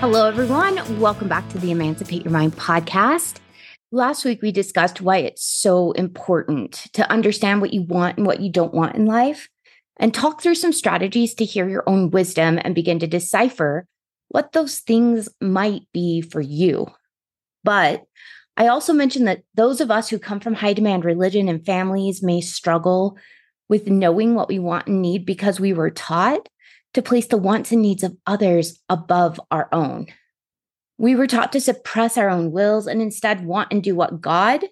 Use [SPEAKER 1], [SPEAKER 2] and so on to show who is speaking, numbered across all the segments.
[SPEAKER 1] Hello, everyone. Welcome back to the Emancipate Your Mind podcast. Last week, we discussed why it's so important to understand what you want and what you don't want in life, and talk through some strategies to hear your own wisdom and begin to decipher what those things might be for you. But I also mentioned that those of us who come from high demand religion and families may struggle with knowing what we want and need because we were taught to place the wants and needs of others above our own. We were taught to suppress our own wills and instead want and do what God,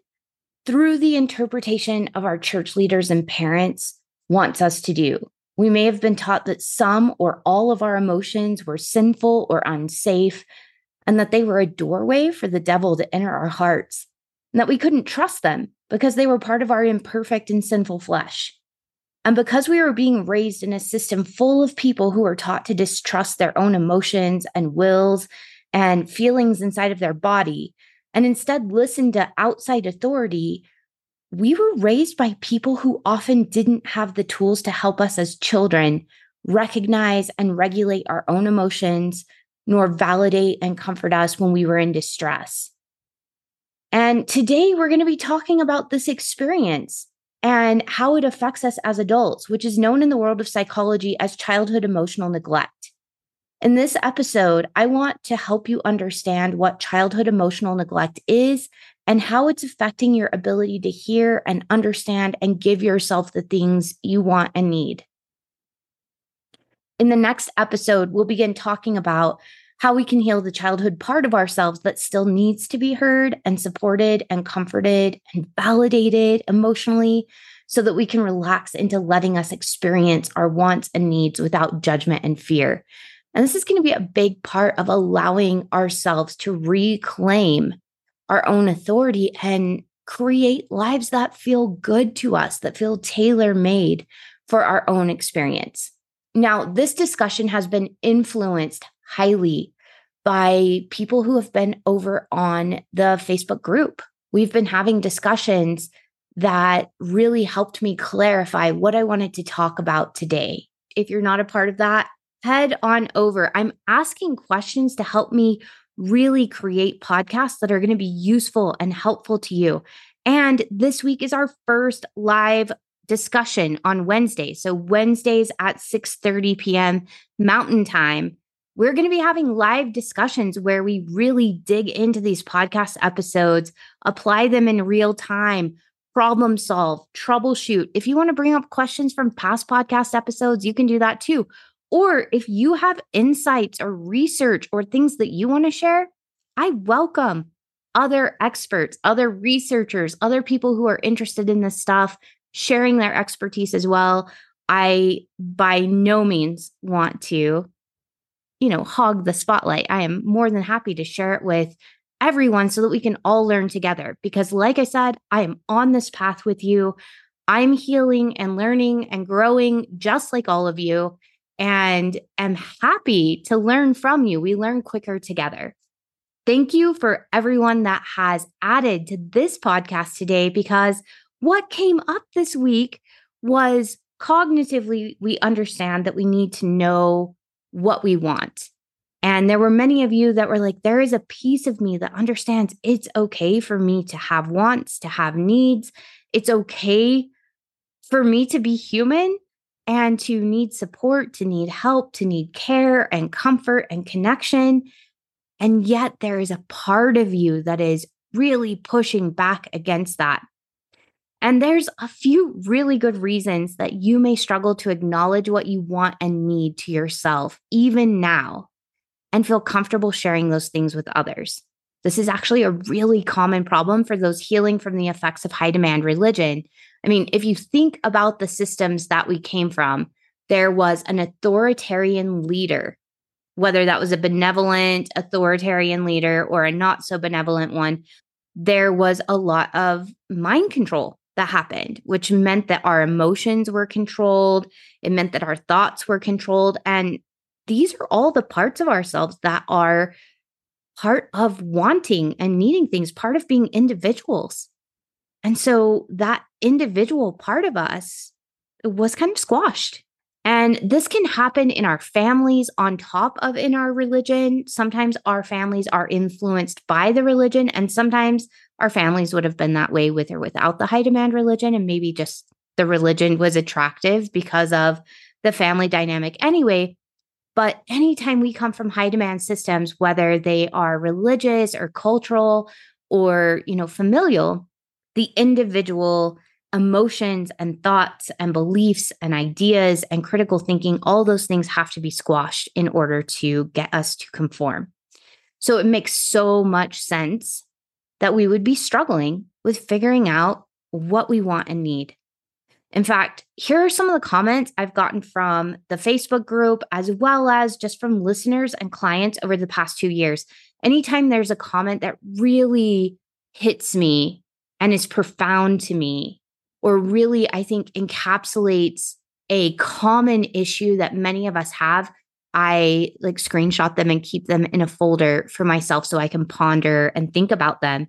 [SPEAKER 1] through the interpretation of our church leaders and parents, wants us to do. We may have been taught that some or all of our emotions were sinful or unsafe, and that they were a doorway for the devil to enter our hearts, and that we couldn't trust them because they were part of our imperfect and sinful flesh. And because we were being raised in a system full of people who were taught to distrust their own emotions and wills and feelings inside of their body, and instead listen to outside authority, we were raised by people who often didn't have the tools to help us as children recognize and regulate our own emotions, nor validate and comfort us when we were in distress. And today we're going to be talking about this experience and how it affects us as adults, which is known in the world of psychology as childhood emotional neglect. In this episode, I want to help you understand what childhood emotional neglect is and how it's affecting your ability to hear and understand and give yourself the things you want and need. In the next episode, we'll begin talking about how we can heal the childhood part of ourselves that still needs to be heard and supported and comforted and validated emotionally so that we can relax into letting us experience our wants and needs without judgment and fear. And this is going to be a big part of allowing ourselves to reclaim our own authority and create lives that feel good to us, that feel tailor made for our own experience. Now, this discussion has been influenced highly by people who have been over on the Facebook group. We've been having discussions that really helped me clarify what I wanted to talk about today. If you're not a part of that, head on over. I'm asking questions to help me really create podcasts that are going to be useful and helpful to you. And this week is our first live discussion on Wednesday. So Wednesdays at 6:30 p.m. Mountain Time we're going to be having live discussions where we really dig into these podcast episodes, apply them in real time, problem solve, troubleshoot. If you want to bring up questions from past podcast episodes, you can do that too. Or if you have insights or research or things that you want to share, I welcome other experts, other researchers, other people who are interested in this stuff sharing their expertise as well. I by no means want to you know, hog the spotlight. I am more than happy to share it with everyone so that we can all learn together. Because, like I said, I am on this path with you. I'm healing and learning and growing just like all of you, and am happy to learn from you. We learn quicker together. Thank you for everyone that has added to this podcast today because what came up this week was cognitively, we understand that we need to know what we want. And there were many of you that were like, there is a piece of me that understands it's okay for me to have wants, to have needs. It's okay for me to be human and to need support, to need help, to need care and comfort and connection. And yet there is a part of you that is really pushing back against that. And there's a few really good reasons that you may struggle to acknowledge what you want and need to yourself, even now, and feel comfortable sharing those things with others. This is actually a really common problem for those healing from the effects of high demand religion. I mean, if you think about the systems that we came from, there was an authoritarian leader, whether that was a benevolent authoritarian leader or a not so benevolent one, there was a lot of mind control that happened, which meant that our emotions were controlled. It meant that our thoughts were controlled. And these are all the parts of ourselves that are part of wanting and needing things, part of being individuals. And so that individual part of us was kind of squashed. And this can happen in our families on top of in our religion. Sometimes our families are influenced by the religion, and sometimes our families would have been that way with or without the high demand religion. And maybe just the religion was attractive because of the family dynamic anyway. But anytime we come from high demand systems, whether they are religious or cultural or, you know, familial, the individual emotions and thoughts and beliefs and ideas and critical thinking, all those things have to be squashed in order to get us to conform. So it makes so much sense that we would be struggling with figuring out what we want and need. In fact, here are some of the comments I've gotten from the Facebook group, as well as just from listeners and clients over the past two years. Anytime there's a comment that really hits me and is profound to me, or really, I think, encapsulates a common issue that many of us have, I like screenshot them and keep them in a folder for myself so I can ponder and think about them.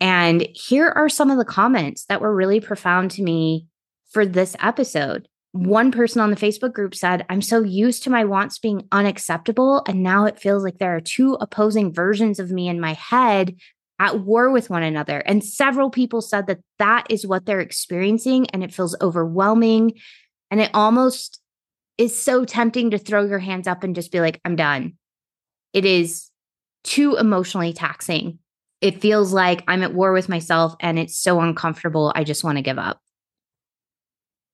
[SPEAKER 1] And here are some of the comments that were really profound to me for this episode. One person on the Facebook group said, I'm so used to my wants being unacceptable. And now it feels like there are two opposing versions of me in my head at war with one another. And several people said that that is what they're experiencing. And it feels overwhelming. And it almost is so tempting to throw your hands up and just be like, I'm done. It is too emotionally taxing. It feels like I'm at war with myself and it's so uncomfortable. I just want to give up.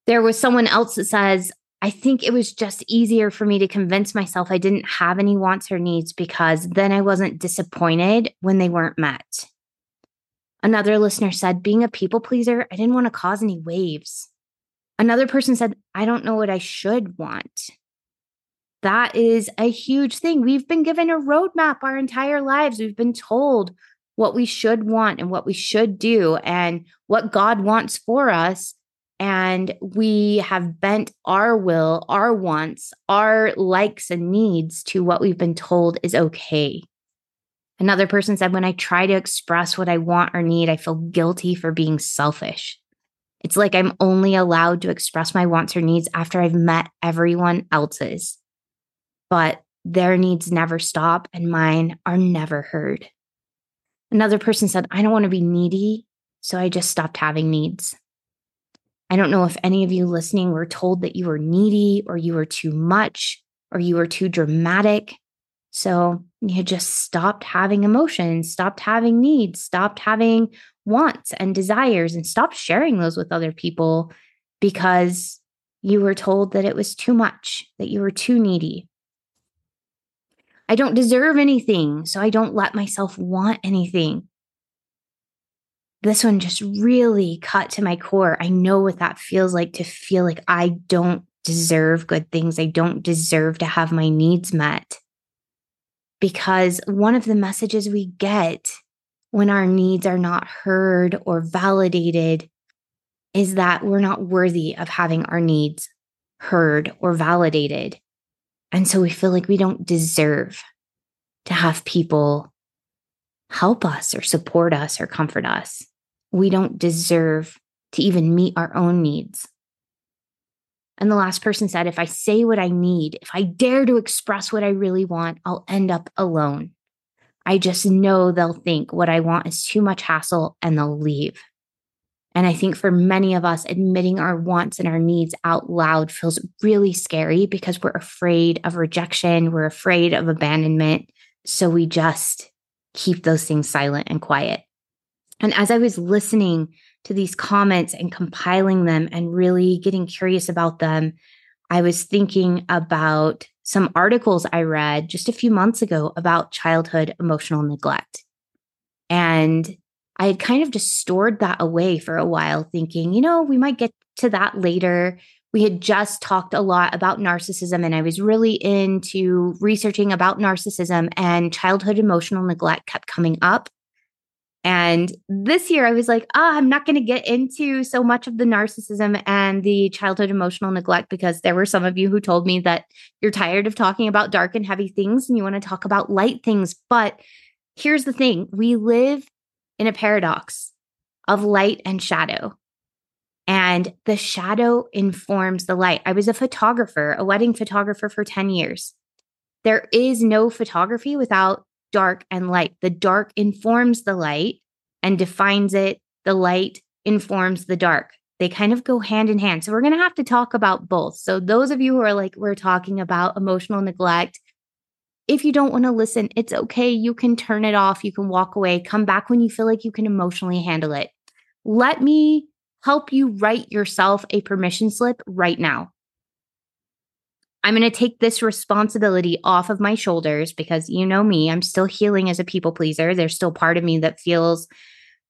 [SPEAKER 1] There was someone else that says, I think it was just easier for me to convince myself I didn't have any wants or needs because then I wasn't disappointed when they weren't met. Another listener said, being a people pleaser, I didn't want to cause any waves. Another person said, I don't know what I should want. That is a huge thing. We've been given a roadmap our entire lives. We've been told what we should want and what we should do and what God wants for us. And we have bent our will, our wants, our likes and needs to what we've been told is okay. Another person said, When I try to express what I want or need, I feel guilty for being selfish. It's like I'm only allowed to express my wants or needs after I've met everyone else's. But their needs never stop and mine are never heard. Another person said, I don't want to be needy, so I just stopped having needs. I don't know if any of you listening were told that you were needy or you were too much or you were too dramatic. So you just stopped having emotions, stopped having needs, stopped having wants and desires and stop sharing those with other people because you were told that it was too much, that you were too needy. I don't deserve anything, so I don't let myself want anything. This one just really cut to my core. I know what that feels like to feel like I don't deserve good things. I don't deserve to have my needs met. Because one of the messages we get when our needs are not heard or validated is that we're not worthy of having our needs heard or validated. And so we feel like we don't deserve to have people help us or support us or comfort us. We don't deserve to even meet our own needs. And the last person said, if I say what I need, if I dare to express what I really want, I'll end up alone. I just know they'll think what I want is too much hassle and they'll leave. And I think for many of us, admitting our wants and our needs out loud feels really scary because we're afraid of rejection, we're afraid of abandonment. So we just keep those things silent and quiet. And as I was listening to these comments and compiling them and really getting curious about them, I was thinking about some articles I read just a few months ago about childhood emotional neglect. And I had kind of just stored that away for a while, thinking, you know, we might get to that later. We had just talked a lot about narcissism, and I was really into researching about narcissism, and childhood emotional neglect kept coming up. And this year, I was like, ah, oh, I'm not going to get into so much of the narcissism and the childhood emotional neglect because there were some of you who told me that you're tired of talking about dark and heavy things and you want to talk about light things. But here's the thing we live in a paradox of light and shadow. And the shadow informs the light. I was a photographer, a wedding photographer for 10 years. There is no photography without dark and light. The dark informs the light and defines it, the light informs the dark. They kind of go hand in hand. So, we're going to have to talk about both. So, those of you who are like, we're talking about emotional neglect, if you don't want to listen, it's okay. You can turn it off. You can walk away. Come back when you feel like you can emotionally handle it. Let me help you write yourself a permission slip right now. I'm going to take this responsibility off of my shoulders because you know me, I'm still healing as a people pleaser. There's still part of me that feels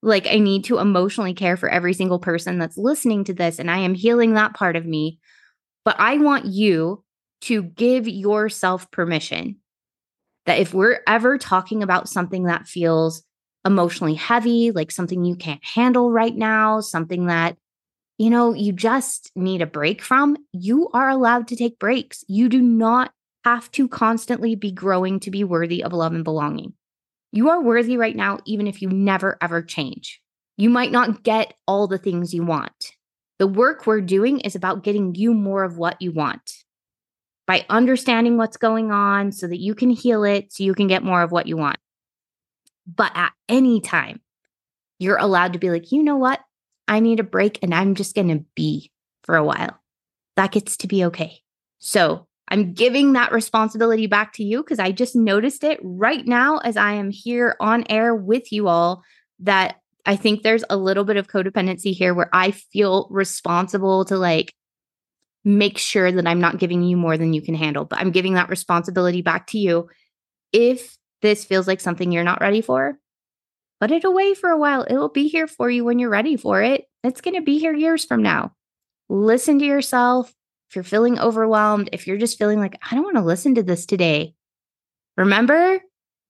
[SPEAKER 1] like I need to emotionally care for every single person that's listening to this, and I am healing that part of me. But I want you to give yourself permission that if we're ever talking about something that feels emotionally heavy, like something you can't handle right now, something that you know, you just need a break from, you are allowed to take breaks. You do not have to constantly be growing to be worthy of love and belonging. You are worthy right now, even if you never ever change. You might not get all the things you want. The work we're doing is about getting you more of what you want by understanding what's going on so that you can heal it, so you can get more of what you want. But at any time, you're allowed to be like, you know what? I need a break and I'm just going to be for a while. That gets to be okay. So I'm giving that responsibility back to you because I just noticed it right now as I am here on air with you all that I think there's a little bit of codependency here where I feel responsible to like make sure that I'm not giving you more than you can handle, but I'm giving that responsibility back to you. If this feels like something you're not ready for, put it away for a while. It'll be here for you when you're ready for it. It's going to be here years from now. Listen to yourself. If you're feeling overwhelmed, if you're just feeling like, I don't want to listen to this today, remember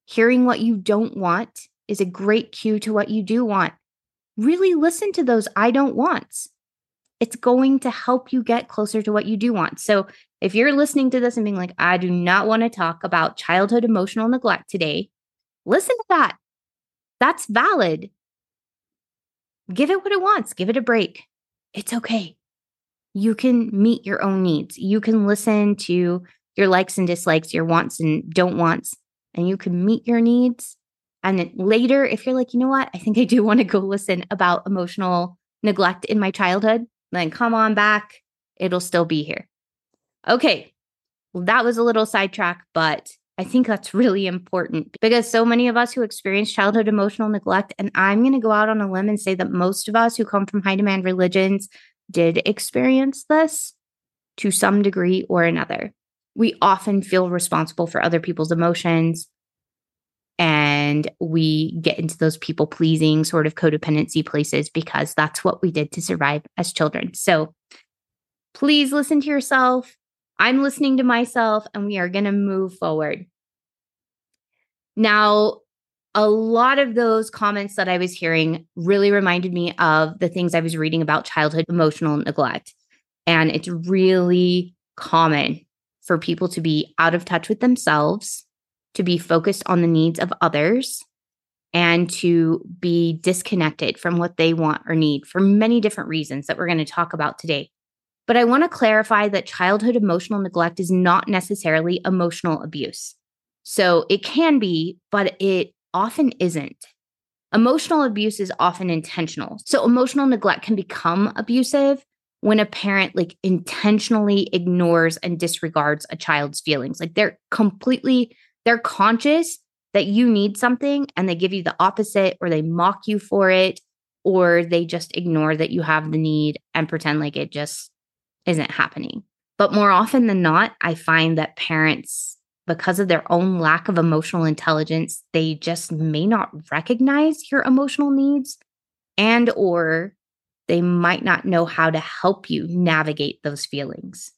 [SPEAKER 1] hearing what you don't want is a great cue to what you do want. Really listen to those I don't wants. It's going to help you get closer to what you do want. So, if you're listening to this and being like, I do not want to talk about childhood emotional neglect today, listen to that. That's valid. Give it what it wants, give it a break. It's okay. You can meet your own needs. You can listen to your likes and dislikes, your wants and don't wants, and you can meet your needs. And then later, if you're like, you know what, I think I do want to go listen about emotional neglect in my childhood, then come on back. It'll still be here. Okay. Well, that was a little sidetrack, but I think that's really important because so many of us who experience childhood emotional neglect, and I'm going to go out on a limb and say that most of us who come from high demand religions did experience this to some degree or another. We often feel responsible for other people's emotions and we get into those people pleasing sort of codependency places because that's what we did to survive as children. So please listen to yourself I'm listening to myself and we are going to move forward. Now, a lot of those comments that I was hearing really reminded me of the things I was reading about childhood emotional neglect. And it's really common for people to be out of touch with themselves, to be focused on the needs of others, and to be disconnected from what they want or need for many different reasons that we're going to talk about today. But I want to clarify that childhood emotional neglect is not necessarily emotional abuse. So it can be, but it often isn't. Emotional abuse is often intentional. So emotional neglect can become abusive when a parent like intentionally ignores and disregards a child's feelings. Like they're completely they're conscious that you need something and they give you the opposite or they mock you for it or they just ignore that you have the need and pretend like it just isn't happening. But more often than not, I find that parents because of their own lack of emotional intelligence, they just may not recognize your emotional needs and or they might not know how to help you navigate those feelings.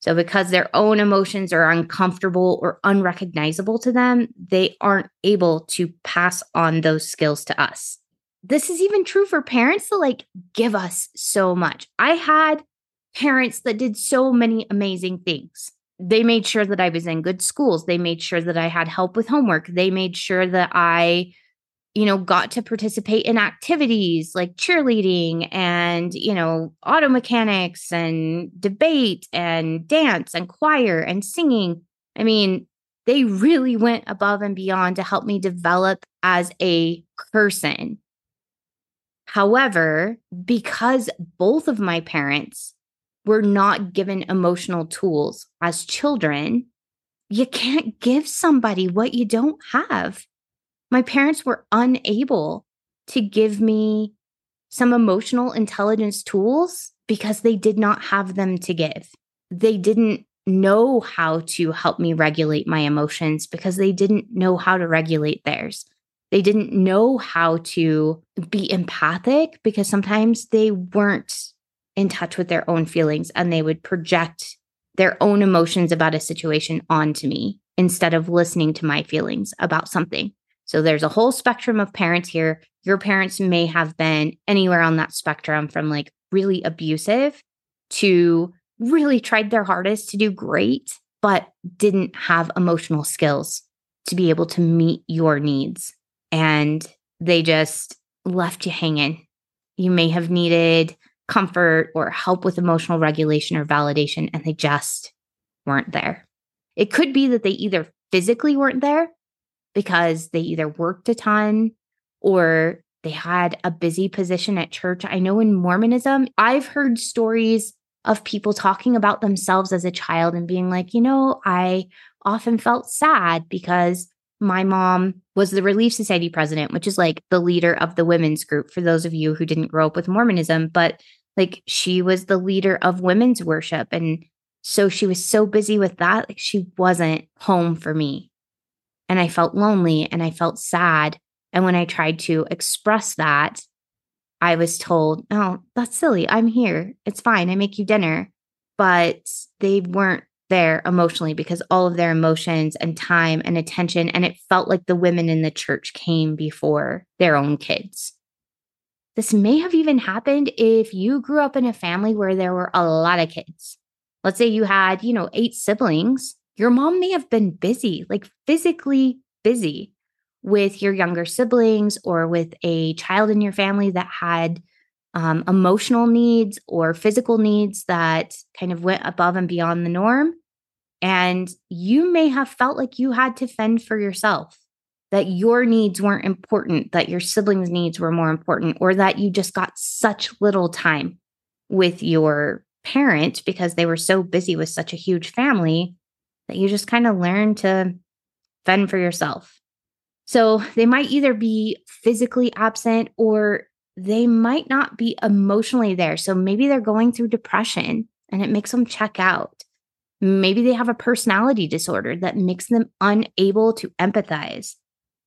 [SPEAKER 1] So, because their own emotions are uncomfortable or unrecognizable to them, they aren't able to pass on those skills to us. This is even true for parents to like give us so much. I had parents that did so many amazing things. They made sure that I was in good schools. They made sure that I had help with homework. They made sure that I you know, got to participate in activities like cheerleading and, you know, auto mechanics and debate and dance and choir and singing. I mean, they really went above and beyond to help me develop as a person. However, because both of my parents were not given emotional tools as children, you can't give somebody what you don't have my parents were unable to give me some emotional intelligence tools because they did not have them to give. They didn't know how to help me regulate my emotions because they didn't know how to regulate theirs. They didn't know how to be empathic because sometimes they weren't in touch with their own feelings and they would project their own emotions about a situation onto me instead of listening to my feelings about something. So there's a whole spectrum of parents here. Your parents may have been anywhere on that spectrum from like really abusive to really tried their hardest to do great, but didn't have emotional skills to be able to meet your needs. And they just left you hanging. You may have needed comfort or help with emotional regulation or validation, and they just weren't there. It could be that they either physically weren't there because they either worked a ton or they had a busy position at church. I know in Mormonism, I've heard stories of people talking about themselves as a child and being like, you know, I often felt sad because my mom was the Relief Society president, which is like the leader of the women's group for those of you who didn't grow up with Mormonism, but like she was the leader of women's worship. And so she was so busy with that, like she wasn't home for me and I felt lonely and I felt sad. And when I tried to express that, I was told, Oh, that's silly. I'm here. It's fine. I make you dinner. But they weren't there emotionally because all of their emotions and time and attention, and it felt like the women in the church came before their own kids. This may have even happened if you grew up in a family where there were a lot of kids. Let's say you had, you know, eight siblings your mom may have been busy, like physically busy with your younger siblings or with a child in your family that had um, emotional needs or physical needs that kind of went above and beyond the norm. And you may have felt like you had to fend for yourself, that your needs weren't important, that your siblings' needs were more important, or that you just got such little time with your parent because they were so busy with such a huge family that you just kind of learned to fend for yourself. So they might either be physically absent or they might not be emotionally there. So maybe they're going through depression and it makes them check out. Maybe they have a personality disorder that makes them unable to empathize.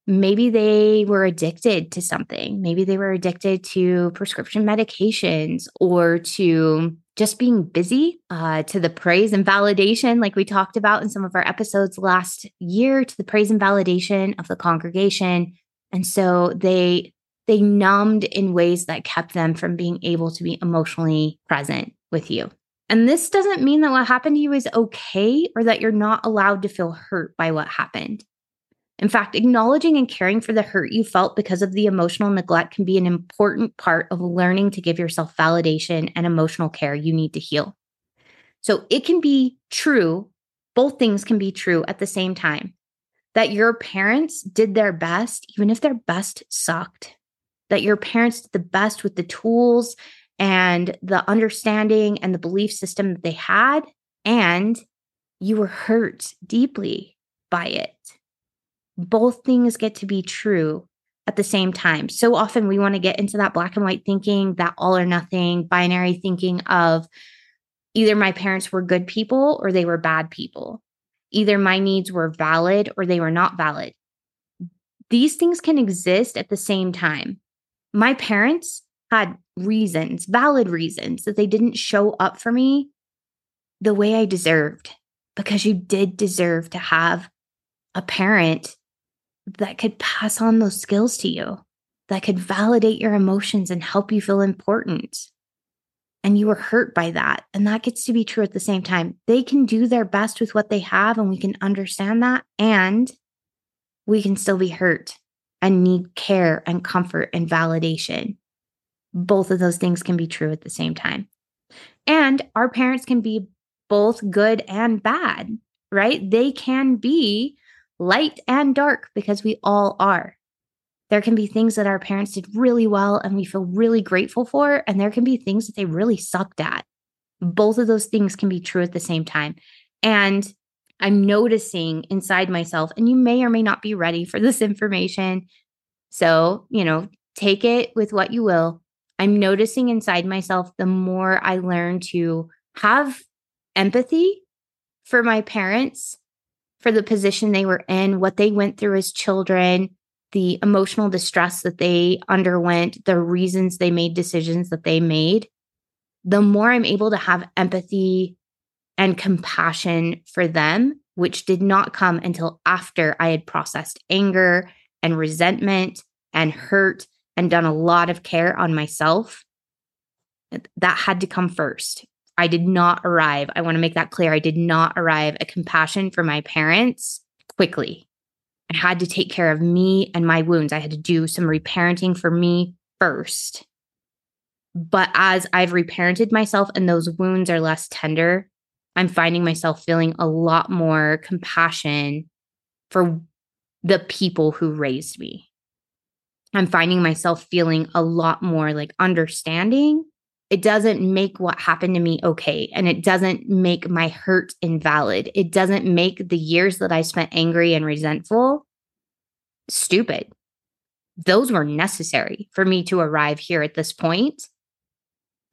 [SPEAKER 1] Maybe they were addicted to something. Maybe they were addicted to prescription medications or to just being busy uh, to the praise and validation, like we talked about in some of our episodes last year, to the praise and validation of the congregation. And so they they numbed in ways that kept them from being able to be emotionally present with you. And this doesn't mean that what happened to you is okay or that you're not allowed to feel hurt by what happened. In fact, acknowledging and caring for the hurt you felt because of the emotional neglect can be an important part of learning to give yourself validation and emotional care you need to heal. So it can be true, both things can be true at the same time that your parents did their best, even if their best sucked, that your parents did the best with the tools and the understanding and the belief system that they had, and you were hurt deeply by it both things get to be true at the same time. So often we want to get into that black and white thinking, that all or nothing binary thinking of either my parents were good people or they were bad people. Either my needs were valid or they were not valid. These things can exist at the same time. My parents had reasons, valid reasons, that they didn't show up for me the way I deserved because you did deserve to have a parent that could pass on those skills to you, that could validate your emotions and help you feel important. And you were hurt by that. And that gets to be true at the same time. They can do their best with what they have, and we can understand that. And we can still be hurt and need care and comfort and validation. Both of those things can be true at the same time. And our parents can be both good and bad, right? They can be light and dark because we all are. There can be things that our parents did really well and we feel really grateful for, and there can be things that they really sucked at. Both of those things can be true at the same time. And I'm noticing inside myself, and you may or may not be ready for this information. So, you know, take it with what you will. I'm noticing inside myself the more I learn to have empathy for my parents, for the position they were in, what they went through as children, the emotional distress that they underwent, the reasons they made decisions that they made, the more I'm able to have empathy and compassion for them, which did not come until after I had processed anger and resentment and hurt and done a lot of care on myself. That had to come first. I did not arrive. I want to make that clear. I did not arrive at compassion for my parents quickly. I had to take care of me and my wounds. I had to do some reparenting for me first. But as I've reparented myself and those wounds are less tender, I'm finding myself feeling a lot more compassion for the people who raised me. I'm finding myself feeling a lot more like understanding it doesn't make what happened to me okay. And it doesn't make my hurt invalid. It doesn't make the years that I spent angry and resentful stupid. Those were necessary for me to arrive here at this point.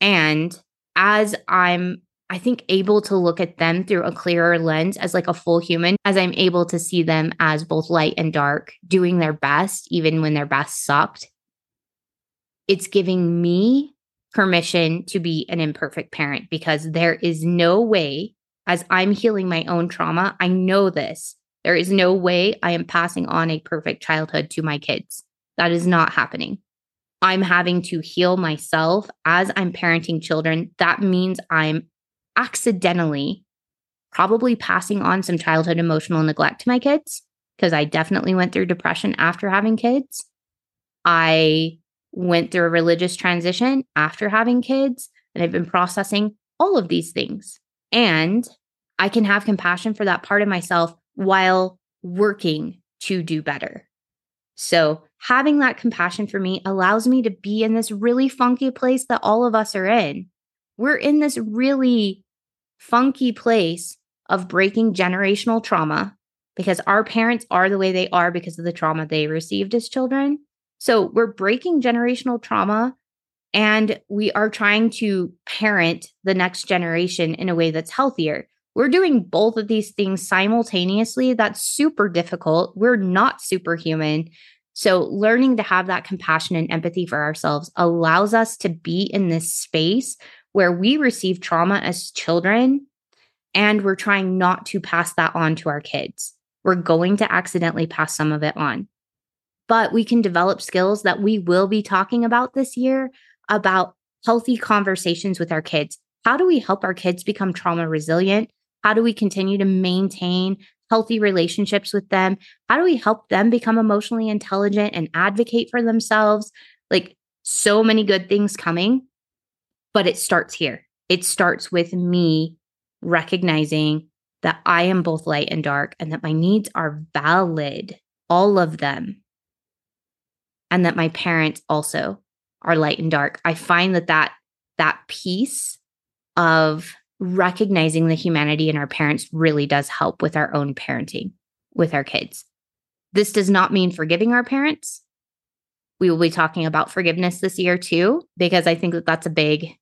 [SPEAKER 1] And as I'm, I think, able to look at them through a clearer lens as like a full human, as I'm able to see them as both light and dark, doing their best, even when their best sucked, it's giving me permission to be an imperfect parent because there is no way, as I'm healing my own trauma, I know this. There is no way I am passing on a perfect childhood to my kids. That is not happening. I'm having to heal myself as I'm parenting children. That means I'm accidentally probably passing on some childhood emotional neglect to my kids because I definitely went through depression after having kids. I went through a religious transition after having kids, and I've been processing all of these things. And I can have compassion for that part of myself while working to do better. So, having that compassion for me allows me to be in this really funky place that all of us are in. We're in this really funky place of breaking generational trauma because our parents are the way they are because of the trauma they received as children. So we're breaking generational trauma and we are trying to parent the next generation in a way that's healthier. We're doing both of these things simultaneously. That's super difficult. We're not superhuman. So, learning to have that compassion and empathy for ourselves allows us to be in this space where we receive trauma as children and we're trying not to pass that on to our kids. We're going to accidentally pass some of it on but we can develop skills that we will be talking about this year about healthy conversations with our kids. How do we help our kids become trauma resilient? How do we continue to maintain healthy relationships with them? How do we help them become emotionally intelligent and advocate for themselves? Like so many good things coming, but it starts here. It starts with me recognizing that I am both light and dark and that my needs are valid, all of them and that my parents also are light and dark. I find that that that piece of recognizing the humanity in our parents really does help with our own parenting with our kids. This does not mean forgiving our parents. We will be talking about forgiveness this year too because I think that that's a big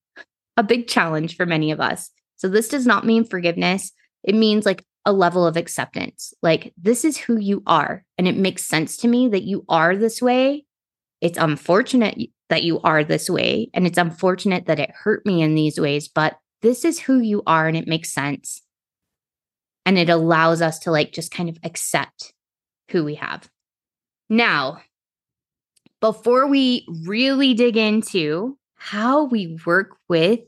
[SPEAKER 1] a big challenge for many of us. So this does not mean forgiveness. It means like a level of acceptance. Like, this is who you are. And it makes sense to me that you are this way. It's unfortunate that you are this way. And it's unfortunate that it hurt me in these ways, but this is who you are and it makes sense. And it allows us to like just kind of accept who we have. Now, before we really dig into how we work with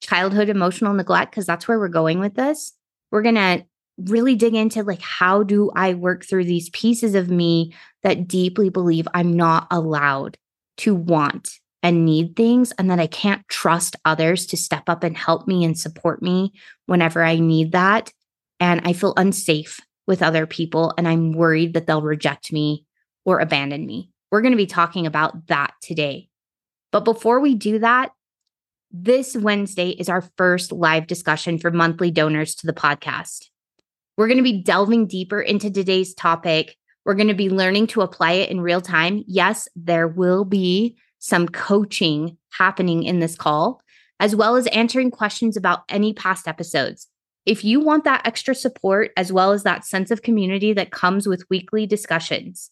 [SPEAKER 1] childhood emotional neglect, because that's where we're going with this, we're going to really dig into like how do I work through these pieces of me that deeply believe I'm not allowed to want and need things and that I can't trust others to step up and help me and support me whenever I need that and I feel unsafe with other people and I'm worried that they'll reject me or abandon me. We're going to be talking about that today. But before we do that, this Wednesday is our first live discussion for monthly donors to the podcast. We're going to be delving deeper into today's topic. We're going to be learning to apply it in real time. Yes, there will be some coaching happening in this call, as well as answering questions about any past episodes. If you want that extra support, as well as that sense of community that comes with weekly discussions,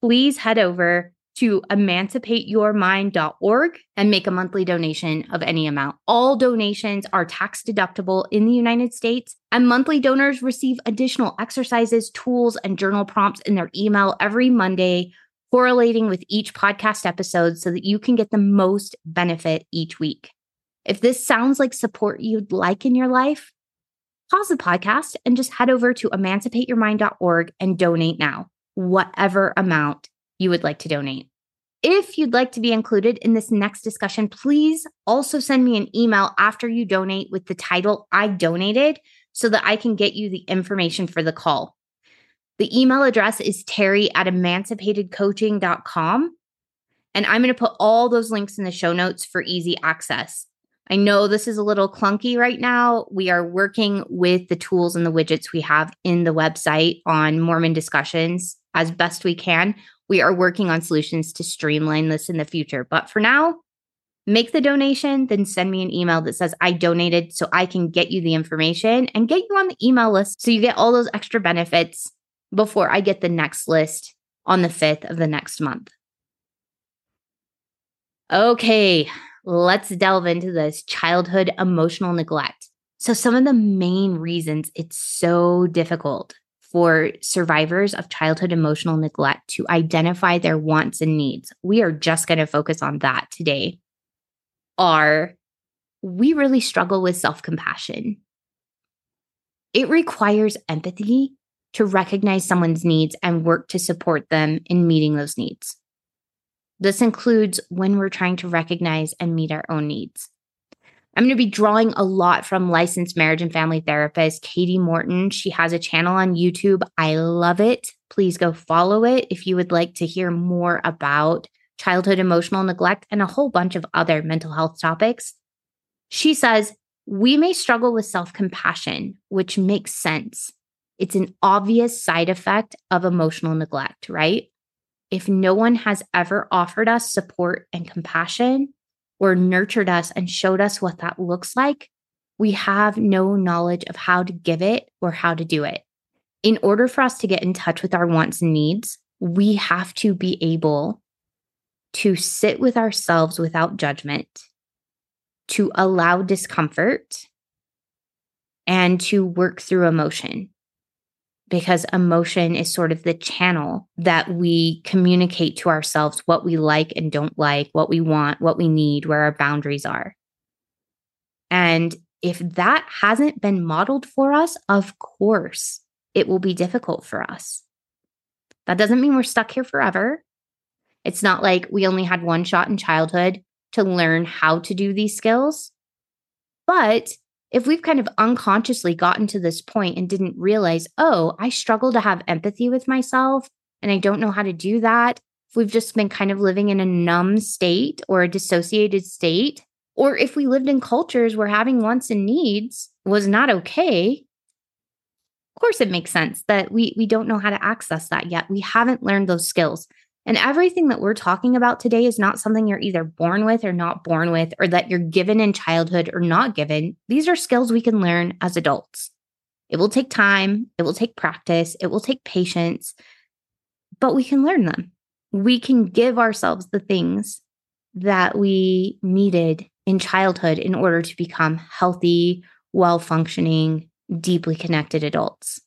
[SPEAKER 1] please head over to emancipateyourmind.org and make a monthly donation of any amount. All donations are tax deductible in the United States, and monthly donors receive additional exercises, tools, and journal prompts in their email every Monday, correlating with each podcast episode so that you can get the most benefit each week. If this sounds like support you'd like in your life, pause the podcast and just head over to emancipateyourmind.org and donate now, whatever amount you would like to donate. If you'd like to be included in this next discussion, please also send me an email after you donate with the title I donated so that I can get you the information for the call. The email address is terry at emancipatedcoaching.com. And I'm going to put all those links in the show notes for easy access. I know this is a little clunky right now. We are working with the tools and the widgets we have in the website on Mormon discussions as best we can. We are working on solutions to streamline this in the future. But for now, make the donation, then send me an email that says I donated so I can get you the information and get you on the email list so you get all those extra benefits before I get the next list on the 5th of the next month. Okay, let's delve into this childhood emotional neglect. So, some of the main reasons it's so difficult for survivors of childhood emotional neglect to identify their wants and needs, we are just going to focus on that today, are we really struggle with self compassion. It requires empathy to recognize someone's needs and work to support them in meeting those needs. This includes when we're trying to recognize and meet our own needs. I'm going to be drawing a lot from licensed marriage and family therapist Kati Morton. She has a channel on YouTube. I love it. Please go follow it if you would like to hear more about childhood emotional neglect and a whole bunch of other mental health topics. She says, We may struggle with self compassion, which makes sense. It's an obvious side effect of emotional neglect, right? If no one has ever offered us support and compassion, or nurtured us and showed us what that looks like, we have no knowledge of how to give it or how to do it. In order for us to get in touch with our wants and needs, we have to be able to sit with ourselves without judgment, to allow discomfort, and to work through emotion because emotion is sort of the channel that we communicate to ourselves what we like and don't like, what we want, what we need, where our boundaries are. And if that hasn't been modeled for us, of course, it will be difficult for us. That doesn't mean we're stuck here forever. It's not like we only had one shot in childhood to learn how to do these skills. But if we've kind of unconsciously gotten to this point and didn't realize, oh, I struggle to have empathy with myself and I don't know how to do that, if we've just been kind of living in a numb state or a dissociated state, or if we lived in cultures where having wants and needs was not okay, of course it makes sense that we we don't know how to access that yet. We haven't learned those skills. And everything that we're talking about today is not something you're either born with or not born with, or that you're given in childhood or not given. These are skills we can learn as adults. It will take time, it will take practice, it will take patience, but we can learn them. We can give ourselves the things that we needed in childhood in order to become healthy, well functioning, deeply connected adults.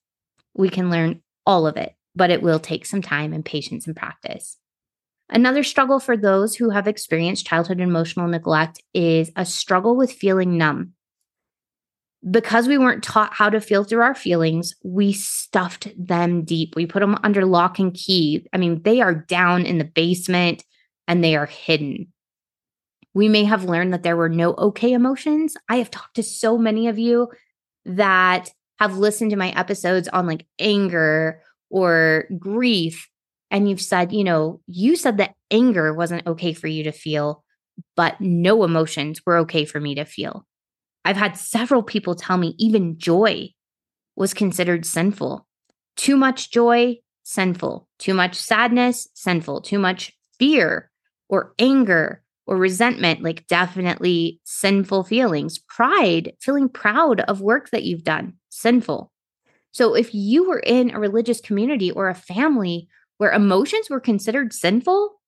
[SPEAKER 1] We can learn all of it, but it will take some time and patience and practice. Another struggle for those who have experienced childhood emotional neglect is a struggle with feeling numb. Because we weren't taught how to feel through our feelings, we stuffed them deep. We put them under lock and key. I mean, they are down in the basement and they are hidden. We may have learned that there were no okay emotions. I have talked to so many of you that have listened to my episodes on like anger or grief and you've said, you know, you said that anger wasn't okay for you to feel, but no emotions were okay for me to feel. I've had several people tell me even joy was considered sinful. Too much joy, sinful. Too much sadness, sinful. Too much fear or anger or resentment, like definitely sinful feelings. Pride, feeling proud of work that you've done, sinful. So if you were in a religious community or a family where emotions were considered sinful,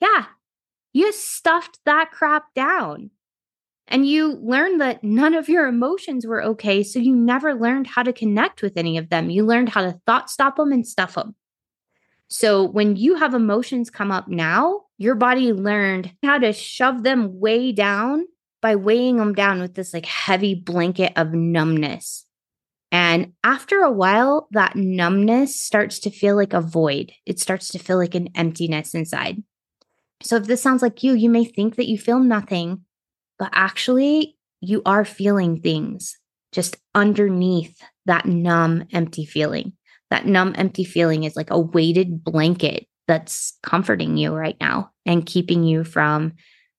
[SPEAKER 1] yeah, you stuffed that crap down. And you learned that none of your emotions were okay. So you never learned how to connect with any of them. You learned how to thought stop them and stuff them. So when you have emotions come up now, your body learned how to shove them way down by weighing them down with this like heavy blanket of numbness. And after a while, that numbness starts to feel like a void. It starts to feel like an emptiness inside. So, if this sounds like you, you may think that you feel nothing, but actually, you are feeling things just underneath that numb, empty feeling. That numb, empty feeling is like a weighted blanket that's comforting you right now and keeping you from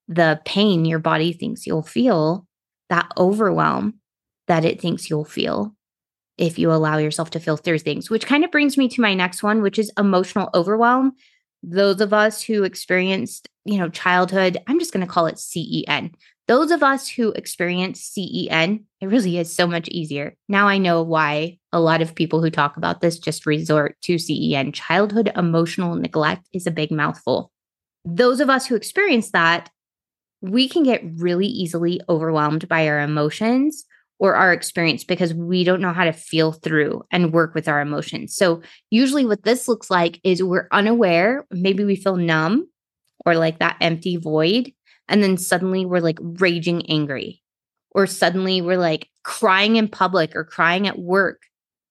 [SPEAKER 1] the pain your body thinks you'll feel, that overwhelm that it thinks you'll feel if you allow yourself to filter things, which kind of brings me to my next one, which is emotional overwhelm. Those of us who experienced, you know, childhood, I'm just going to call it CEN. Those of us who experience CEN, it really is so much easier. Now I know why a lot of people who talk about this just resort to CEN. Childhood emotional neglect is a big mouthful. Those of us who experience that, we can get really easily overwhelmed by our emotions or our experience because we don't know how to feel through and work with our emotions. So, usually, what this looks like is we're unaware, maybe we feel numb or like that empty void. And then suddenly we're like raging angry, or suddenly we're like crying in public or crying at work.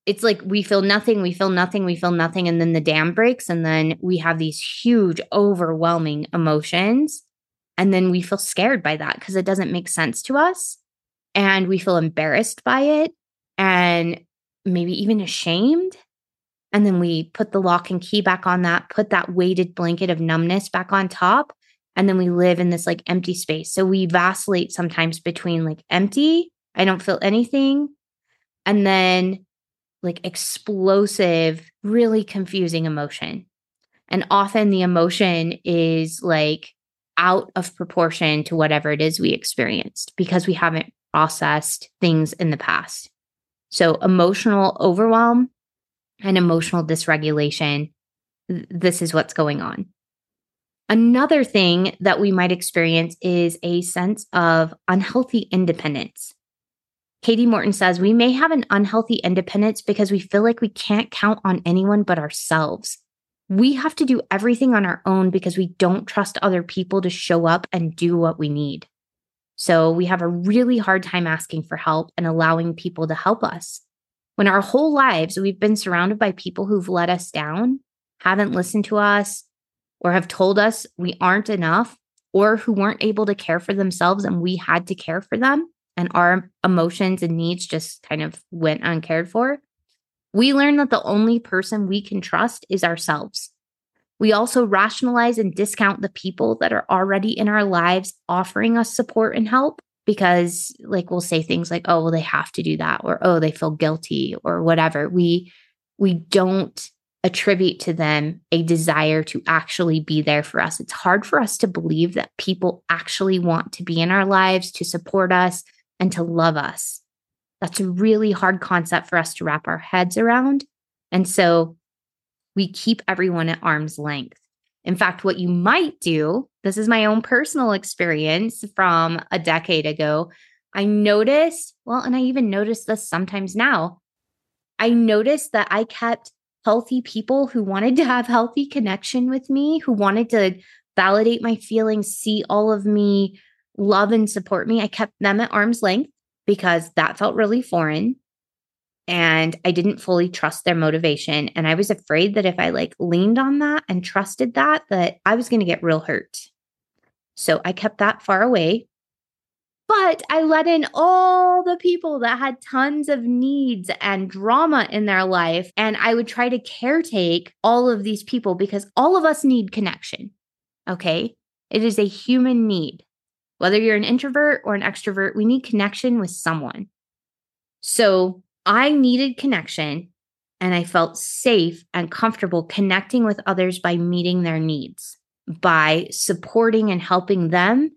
[SPEAKER 1] It's like we feel nothing, we feel nothing, we feel nothing. And then the dam breaks. And then we have these huge, overwhelming emotions. And then we feel scared by that because it doesn't make sense to us and we feel embarrassed by it and maybe even ashamed. And then we put the lock and key back on that, put that weighted blanket of numbness back on top. And then we live in this like empty space. So we vacillate sometimes between like empty, I don't feel anything, and then like explosive, really confusing emotion. And often the emotion is like out of proportion to whatever it is we experienced because we haven't processed things in the past. So, emotional overwhelm and emotional dysregulation, this is what's going on. Another thing that we might experience is a sense of unhealthy independence. Kati Morton says we may have an unhealthy independence because we feel like we can't count on anyone but ourselves. We have to do everything on our own because we don't trust other people to show up and do what we need. So we have a really hard time asking for help and allowing people to help us. When our whole lives we've been surrounded by people who've let us down, haven't listened to us, or have told us we aren't enough, or who weren't able to care for themselves and we had to care for them, and our emotions and needs just kind of went uncared for, we learned that the only person we can trust is ourselves. We also rationalize and discount the people that are already in our lives offering us support and help because like we'll say things like oh well they have to do that or oh they feel guilty or whatever. We we don't attribute to them a desire to actually be there for us. It's hard for us to believe that people actually want to be in our lives to support us and to love us. That's a really hard concept for us to wrap our heads around. And so we keep everyone at arm's length. In fact, what you might do, this is my own personal experience from a decade ago. I noticed, well, and I even noticed this sometimes now. I noticed that I kept healthy people who wanted to have healthy connection with me, who wanted to validate my feelings, see all of me, love and support me. I kept them at arm's length because that felt really foreign and I didn't fully trust their motivation and I was afraid that if I like leaned on that and trusted that that I was going to get real hurt. So I kept that far away. But I let in all the people that had tons of needs and drama in their life. And I would try to caretake all of these people because all of us need connection. Okay. It is a human need. Whether you're an introvert or an extrovert, we need connection with someone. So I needed connection and I felt safe and comfortable connecting with others by meeting their needs, by supporting and helping them.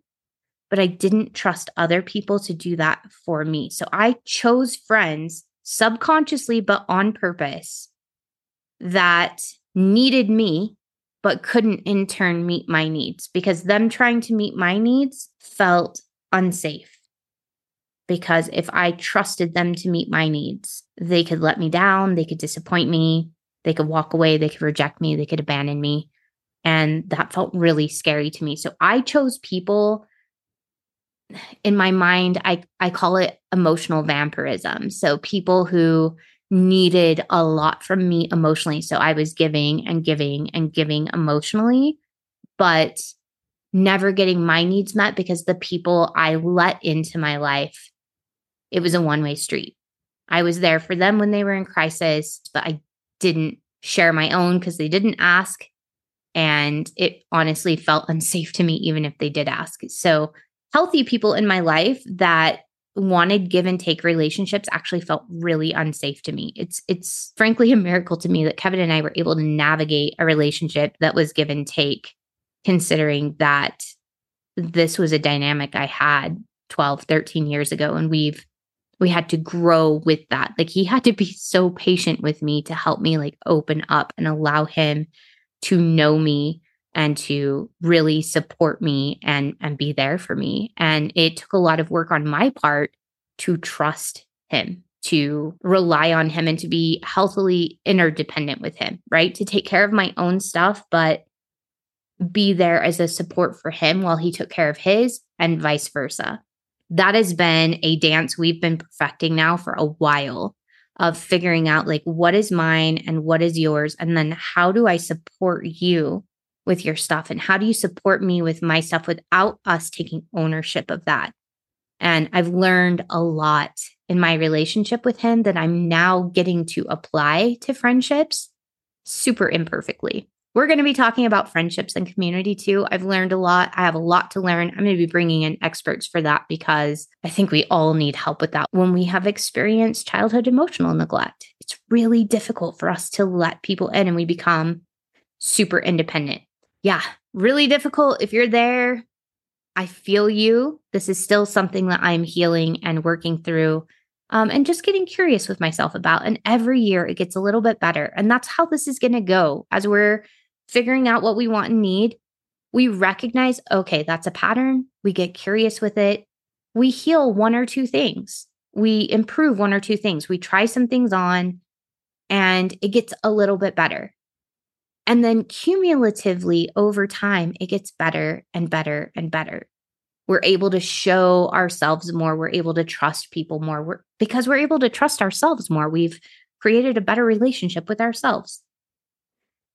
[SPEAKER 1] But I didn't trust other people to do that for me. So I chose friends subconsciously, but on purpose that needed me but couldn't in turn meet my needs because them trying to meet my needs felt unsafe. Because if I trusted them to meet my needs, they could let me down, they could disappoint me, they could walk away, they could reject me, they could abandon me. And that felt really scary to me. So I chose people in my mind, I, I call it emotional vampirism. So people who needed a lot from me emotionally. So I was giving and giving and giving emotionally, but never getting my needs met because the people I let into my life, it was a one way street. I was there for them when they were in crisis, but I didn't share my own because they didn't ask. And it honestly felt unsafe to me, even if they did ask. So, healthy people in my life that wanted give and take relationships actually felt really unsafe to me. It's it's frankly a miracle to me that Kevin and I were able to navigate a relationship that was give and take considering that this was a dynamic I had 12, 13 years ago and we've we had to grow with that. Like he had to be so patient with me to help me like open up and allow him to know me and to really support me and and be there for me. And it took a lot of work on my part to trust him to rely on him and to be healthily interdependent with him right? To take care of my own stuff but be there as a support for him while he took care of his and vice versa that has been a dance we've been perfecting now for a while of figuring out like what is mine and what is yours? And then how do i support you with your stuff? And how do you support me with my stuff without us taking ownership of that? And i've learned a lot in my relationship with him that i'm now getting to apply to friendships super imperfectly we're going to be talking about friendships and community too. I've learned a lot. I have a lot to learn. I'm going to be bringing in experts for that because I think we all need help with that when we have experienced childhood emotional neglect. It's really difficult for us to let people in and we become super independent yeah, really difficult. If you're there, I feel you. This is still something that I'm healing and working through um, and just getting curious with myself about. And every year it gets a little bit better. And that's how this is going to go as we're figuring out what we want and need. We recognize, okay, that's a pattern. We get curious with it. We heal one or two things. We improve one or two things. We try some things on and it gets a little bit better. And then cumulatively over time, it gets better and better and better. We're able to show ourselves more. We're able to trust people more we're, because we're able to trust ourselves more. We've created a better relationship with ourselves.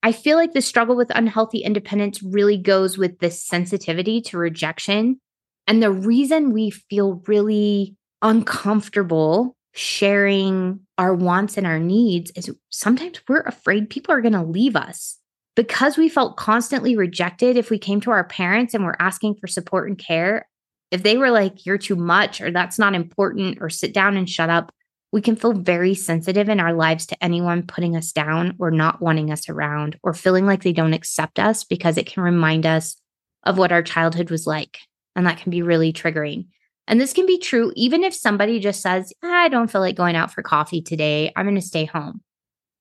[SPEAKER 1] I feel like the struggle with unhealthy independence really goes with this sensitivity to rejection. And the reason we feel really uncomfortable sharing our wants and our needs is sometimes we're afraid people are going to leave us. Because we felt constantly rejected if we came to our parents and were asking for support and care, if they were like, you're too much, or that's not important, or sit down and shut up, we can feel very sensitive in our lives to anyone putting us down or not wanting us around or feeling like they don't accept us because it can remind us of what our childhood was like. And that can be really triggering. And this can be true even if somebody just says, I don't feel like going out for coffee today. I'm going to stay home.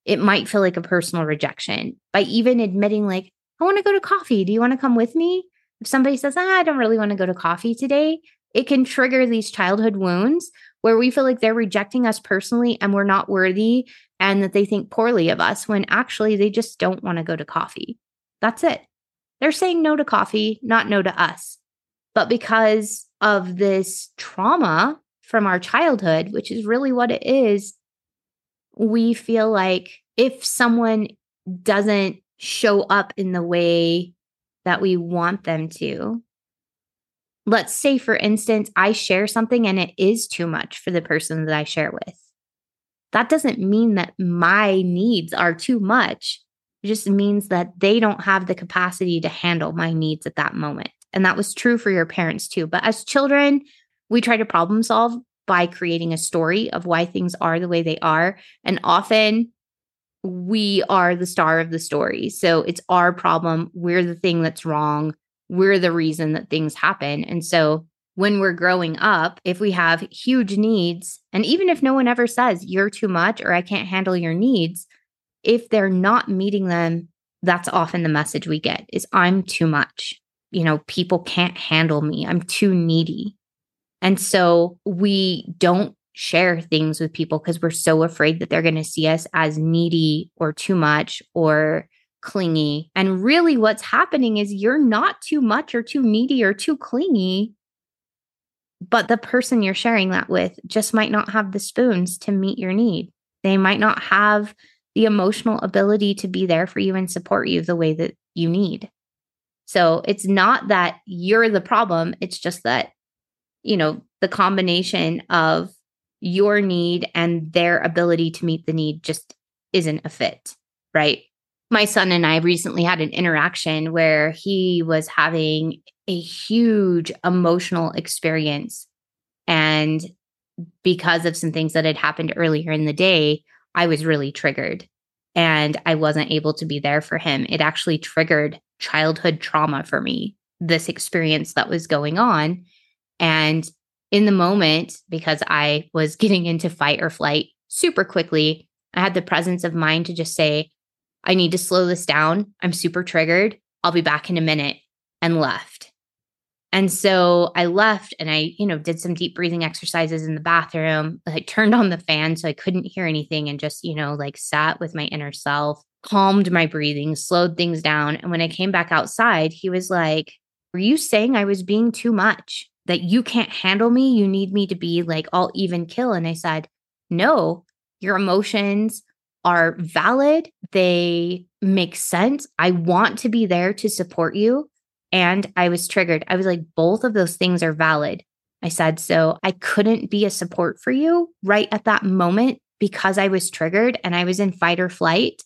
[SPEAKER 1] It might feel like a personal rejection by even admitting, like, I want to go to coffee. Do you want to come with me? If somebody says, ah, I don't really want to go to coffee today, it can trigger these childhood wounds where we feel like they're rejecting us personally and we're not worthy and that they think poorly of us when actually they just don't want to go to coffee. That's it. They're saying no to coffee, not no to us. But because of this trauma from our childhood, which is really what it is, we feel like if someone doesn't show up in the way that we want them to, let's say, for instance, I share something and it is too much for the person that I share with. That doesn't mean that my needs are too much. It just means that they don't have the capacity to handle my needs at that moment. And that was true for your parents too. But as children, we try to problem solve by creating a story of why things are the way they are. And often we are the star of the story. So it's our problem. We're the thing that's wrong. We're the reason that things happen. And so when we're growing up, if we have huge needs, and even if no one ever says you're too much or I can't handle your needs, if they're not meeting them, that's often the message we get is I'm too much. You know, people can't handle me. I'm too needy. And so we don't share things with people because we're so afraid that they're going to see us as needy or too much or clingy. And really, what's happening is you're not too much or too needy or too clingy. But the person you're sharing that with just might not have the spoons to meet your need. They might not have the emotional ability to be there for you and support you the way that you need. So it's not that you're the problem. It's just that, you know, the combination of your need and their ability to meet the need just isn't a fit, right? My son and I recently had an interaction where he was having a huge emotional experience. And because of some things that had happened earlier in the day, I was really triggered and I wasn't able to be there for him. It actually triggered childhood trauma for me, this experience that was going on. And in the moment, because I was getting into fight or flight super quickly, I had the presence of mind to just say, I need to slow this down. I'm super triggered. I'll be back in a minute and left. And so I left and I, you know, did some deep breathing exercises in the bathroom. I turned on the fan so I couldn't hear anything and just, you know, like sat with my inner self, calmed my breathing, slowed things down. And when I came back outside, he was like, Were you saying I was being too much? that you can't handle me. You need me to be like all even kill. And I said, no, your emotions are valid. They make sense. I want to be there to support you. And I was triggered. I was like, both of those things are valid. I said, so I couldn't be a support for you right at that moment because I was triggered and I was in fight or flight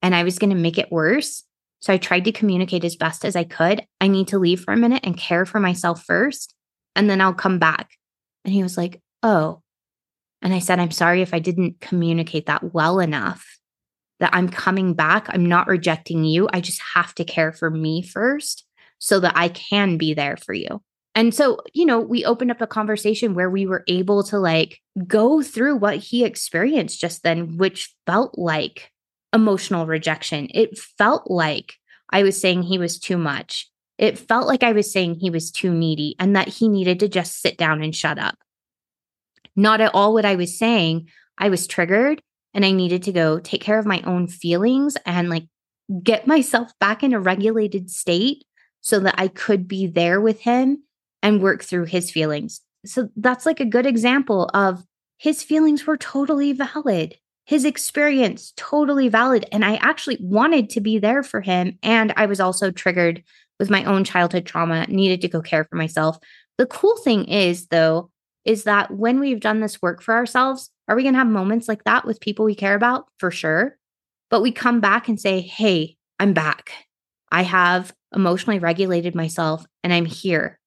[SPEAKER 1] and I was going to make it worse. So I tried to communicate as best as I could. I need to leave for a minute and care for myself first and then I'll come back. And he was like, Oh. And I said, I'm sorry if I didn't communicate that well enough that I'm coming back. I'm not rejecting you. I just have to care for me first so that I can be there for you. And so, you know, we opened up a conversation where we were able to like go through what he experienced just then, which felt like emotional rejection. It felt like I was saying he was too much. It felt like I was saying he was too needy and that he needed to just sit down and shut up. Not at all what I was saying. I was triggered and I needed to go take care of my own feelings and like get myself back in a regulated state so that I could be there with him and work through his feelings. So that's like a good example of his feelings were totally valid. His experience totally valid and I actually wanted to be there for him and I was also triggered with my own childhood trauma, needed to go care for myself. The cool thing is, though, is that when we've done this work for ourselves, are we going to have moments like that with people we care about? For sure. But we come back and say, hey, I'm back. I have emotionally regulated myself and I'm here.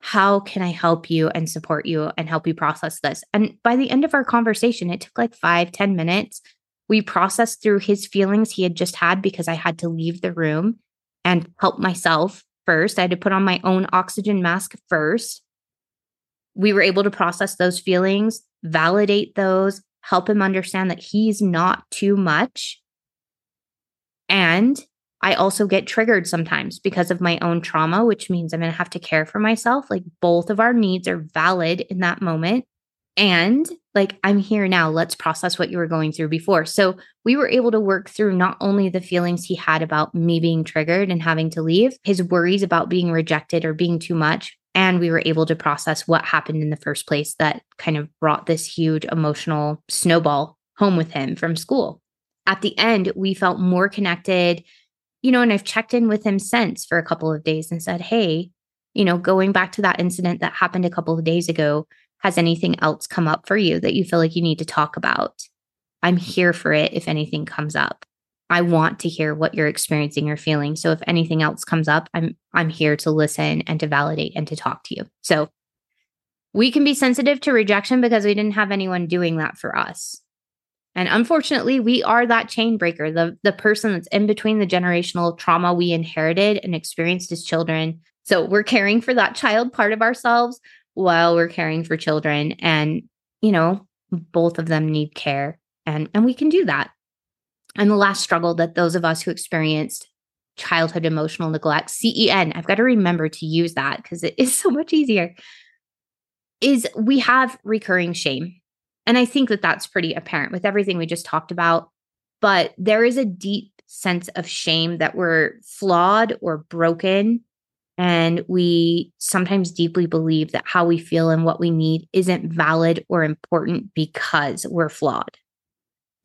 [SPEAKER 1] How can I help you and support you and help you process this? And by the end of our conversation, it took like five, ten minutes. We processed through his feelings he had just had because I had to leave the room and help myself first. I had to put on my own oxygen mask first. We were able to process those feelings, validate those, help him understand that he's not too much. And I also get triggered sometimes because of my own trauma, which means I'm going to have to care for myself. Like both of our needs are valid in that moment. And like, I'm here now. Let's process what you were going through before. So we were able to work through not only the feelings he had about me being triggered and having to leave, his worries about being rejected or being too much. And we were able to process what happened in the first place that kind of brought this huge emotional snowball home with him from school. At the end, we felt more connected you know, and I've checked in with him since for a couple of days and said, Hey, you know, going back to that incident that happened a couple of days ago, has anything else come up for you that you feel like you need to talk about? I'm here for it if anything comes up. I want to hear what you're experiencing or feeling. So if anything else comes up, I'm I'm here to listen and to validate and to talk to you. So we can be sensitive to rejection because we didn't have anyone doing that for us. And unfortunately, we are that chain breaker, the, the person that's in between the generational trauma we inherited and experienced as children. So we're caring for that child part of ourselves while we're caring for children. And, you know, both of them need care. And, and we can do that. And the last struggle that those of us who experienced childhood emotional neglect, CEN, I've got to remember to use that because it is so much easier, is we have recurring shame. And I think that that's pretty apparent with everything we just talked about. But there is a deep sense of shame that we're flawed or broken. And we sometimes deeply believe that how we feel and what we need isn't valid or important because we're flawed.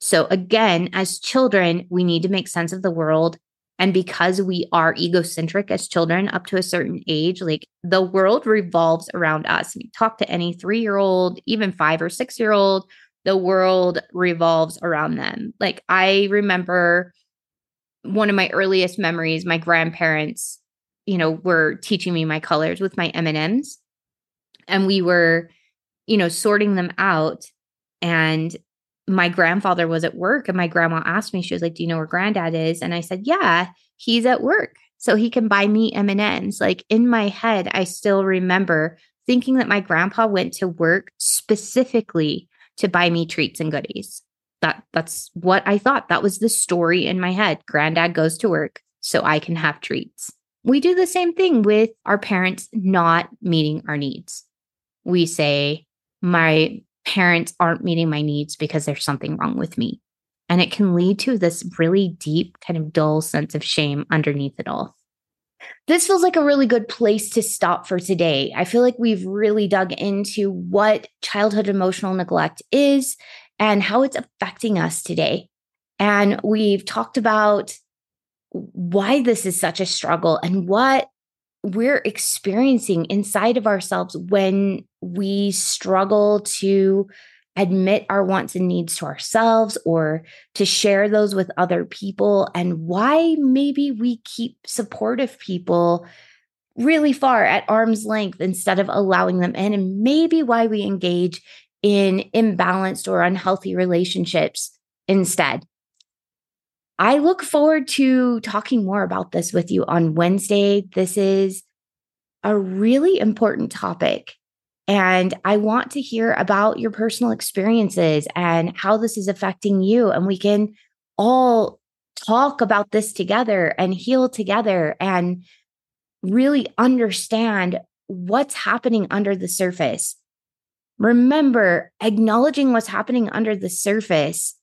[SPEAKER 1] So, again, as children, we need to make sense of the world and because we are egocentric as children up to a certain age, like the world revolves around us. You talk to any three year old, even five or six year old, the world revolves around them. Like I remember one of my earliest memories, my grandparents, you know, were teaching me my colors with my M&Ms and we were, you know, sorting them out and my grandfather was at work and my grandma asked me she was like do you know where granddad is? And i said yeah he's at work. So he can buy me m&ms like in my head i still remember thinking that my grandpa went to work specifically to buy me treats and goodies. That that's what i thought. That was the story in my head. Granddad goes to work so i can have treats. We do the same thing with our parents not meeting our needs. We say my parents aren't meeting my needs because there's something wrong with me. And it can lead to this really deep, kind of dull sense of shame underneath it all. This feels like a really good place to stop for today. I feel like we've really dug into what childhood emotional neglect is and how it's affecting us today. And we've talked about why this is such a struggle and what we're experiencing inside of ourselves when we struggle to admit our wants and needs to ourselves or to share those with other people, and why maybe we keep supportive people really far at arm's length instead of allowing them in, and maybe why we engage in imbalanced or unhealthy relationships instead. I look forward to talking more about this with you on Wednesday. This is a really important topic. And I want to hear about your personal experiences and how this is affecting you. And we can all talk about this together and heal together and really understand what's happening under the surface. Remember, acknowledging what's happening under the surface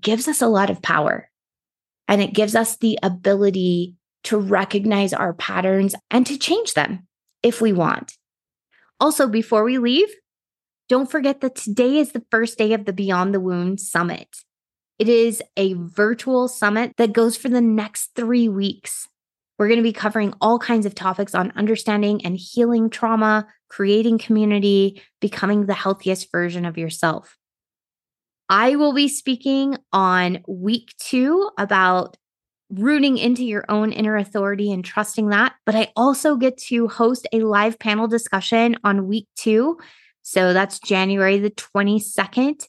[SPEAKER 1] gives us a lot of power. And it gives us the ability to recognize our patterns and to change them if we want. Also, before we leave, don't forget that today is the first day of the Beyond the Wound Summit. It is a virtual summit that goes for the next three weeks. We're going to be covering all kinds of topics on understanding and healing trauma, creating community, becoming the healthiest version of yourself. I will be speaking on week two about rooting into your own inner authority and trusting that. But I also get to host a live panel discussion on week two. So that's January the 22nd.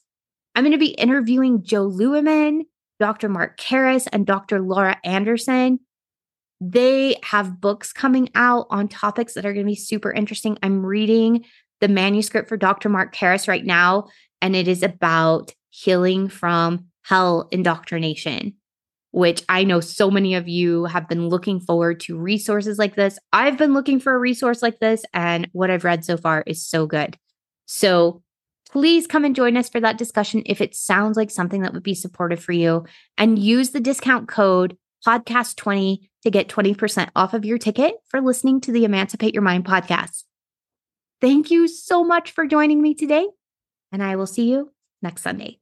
[SPEAKER 1] I'm going to be interviewing Jo Luehmann, Dr. Mark Karris, and Dr. Laura Anderson. They have books coming out on topics that are going to be super interesting. I'm reading the manuscript for Dr. Mark Harris right now, and it is about healing from hell indoctrination, which I know so many of you have been looking forward to resources like this. I've been looking for a resource like this, and what I've read so far is so good. So please come and join us for that discussion if it sounds like something that would be supportive for you and use the discount code podcast20 to get 20% off of your ticket for listening to the Emancipate Your Mind podcast. Thank you so much for joining me today, and I will see you next Sunday.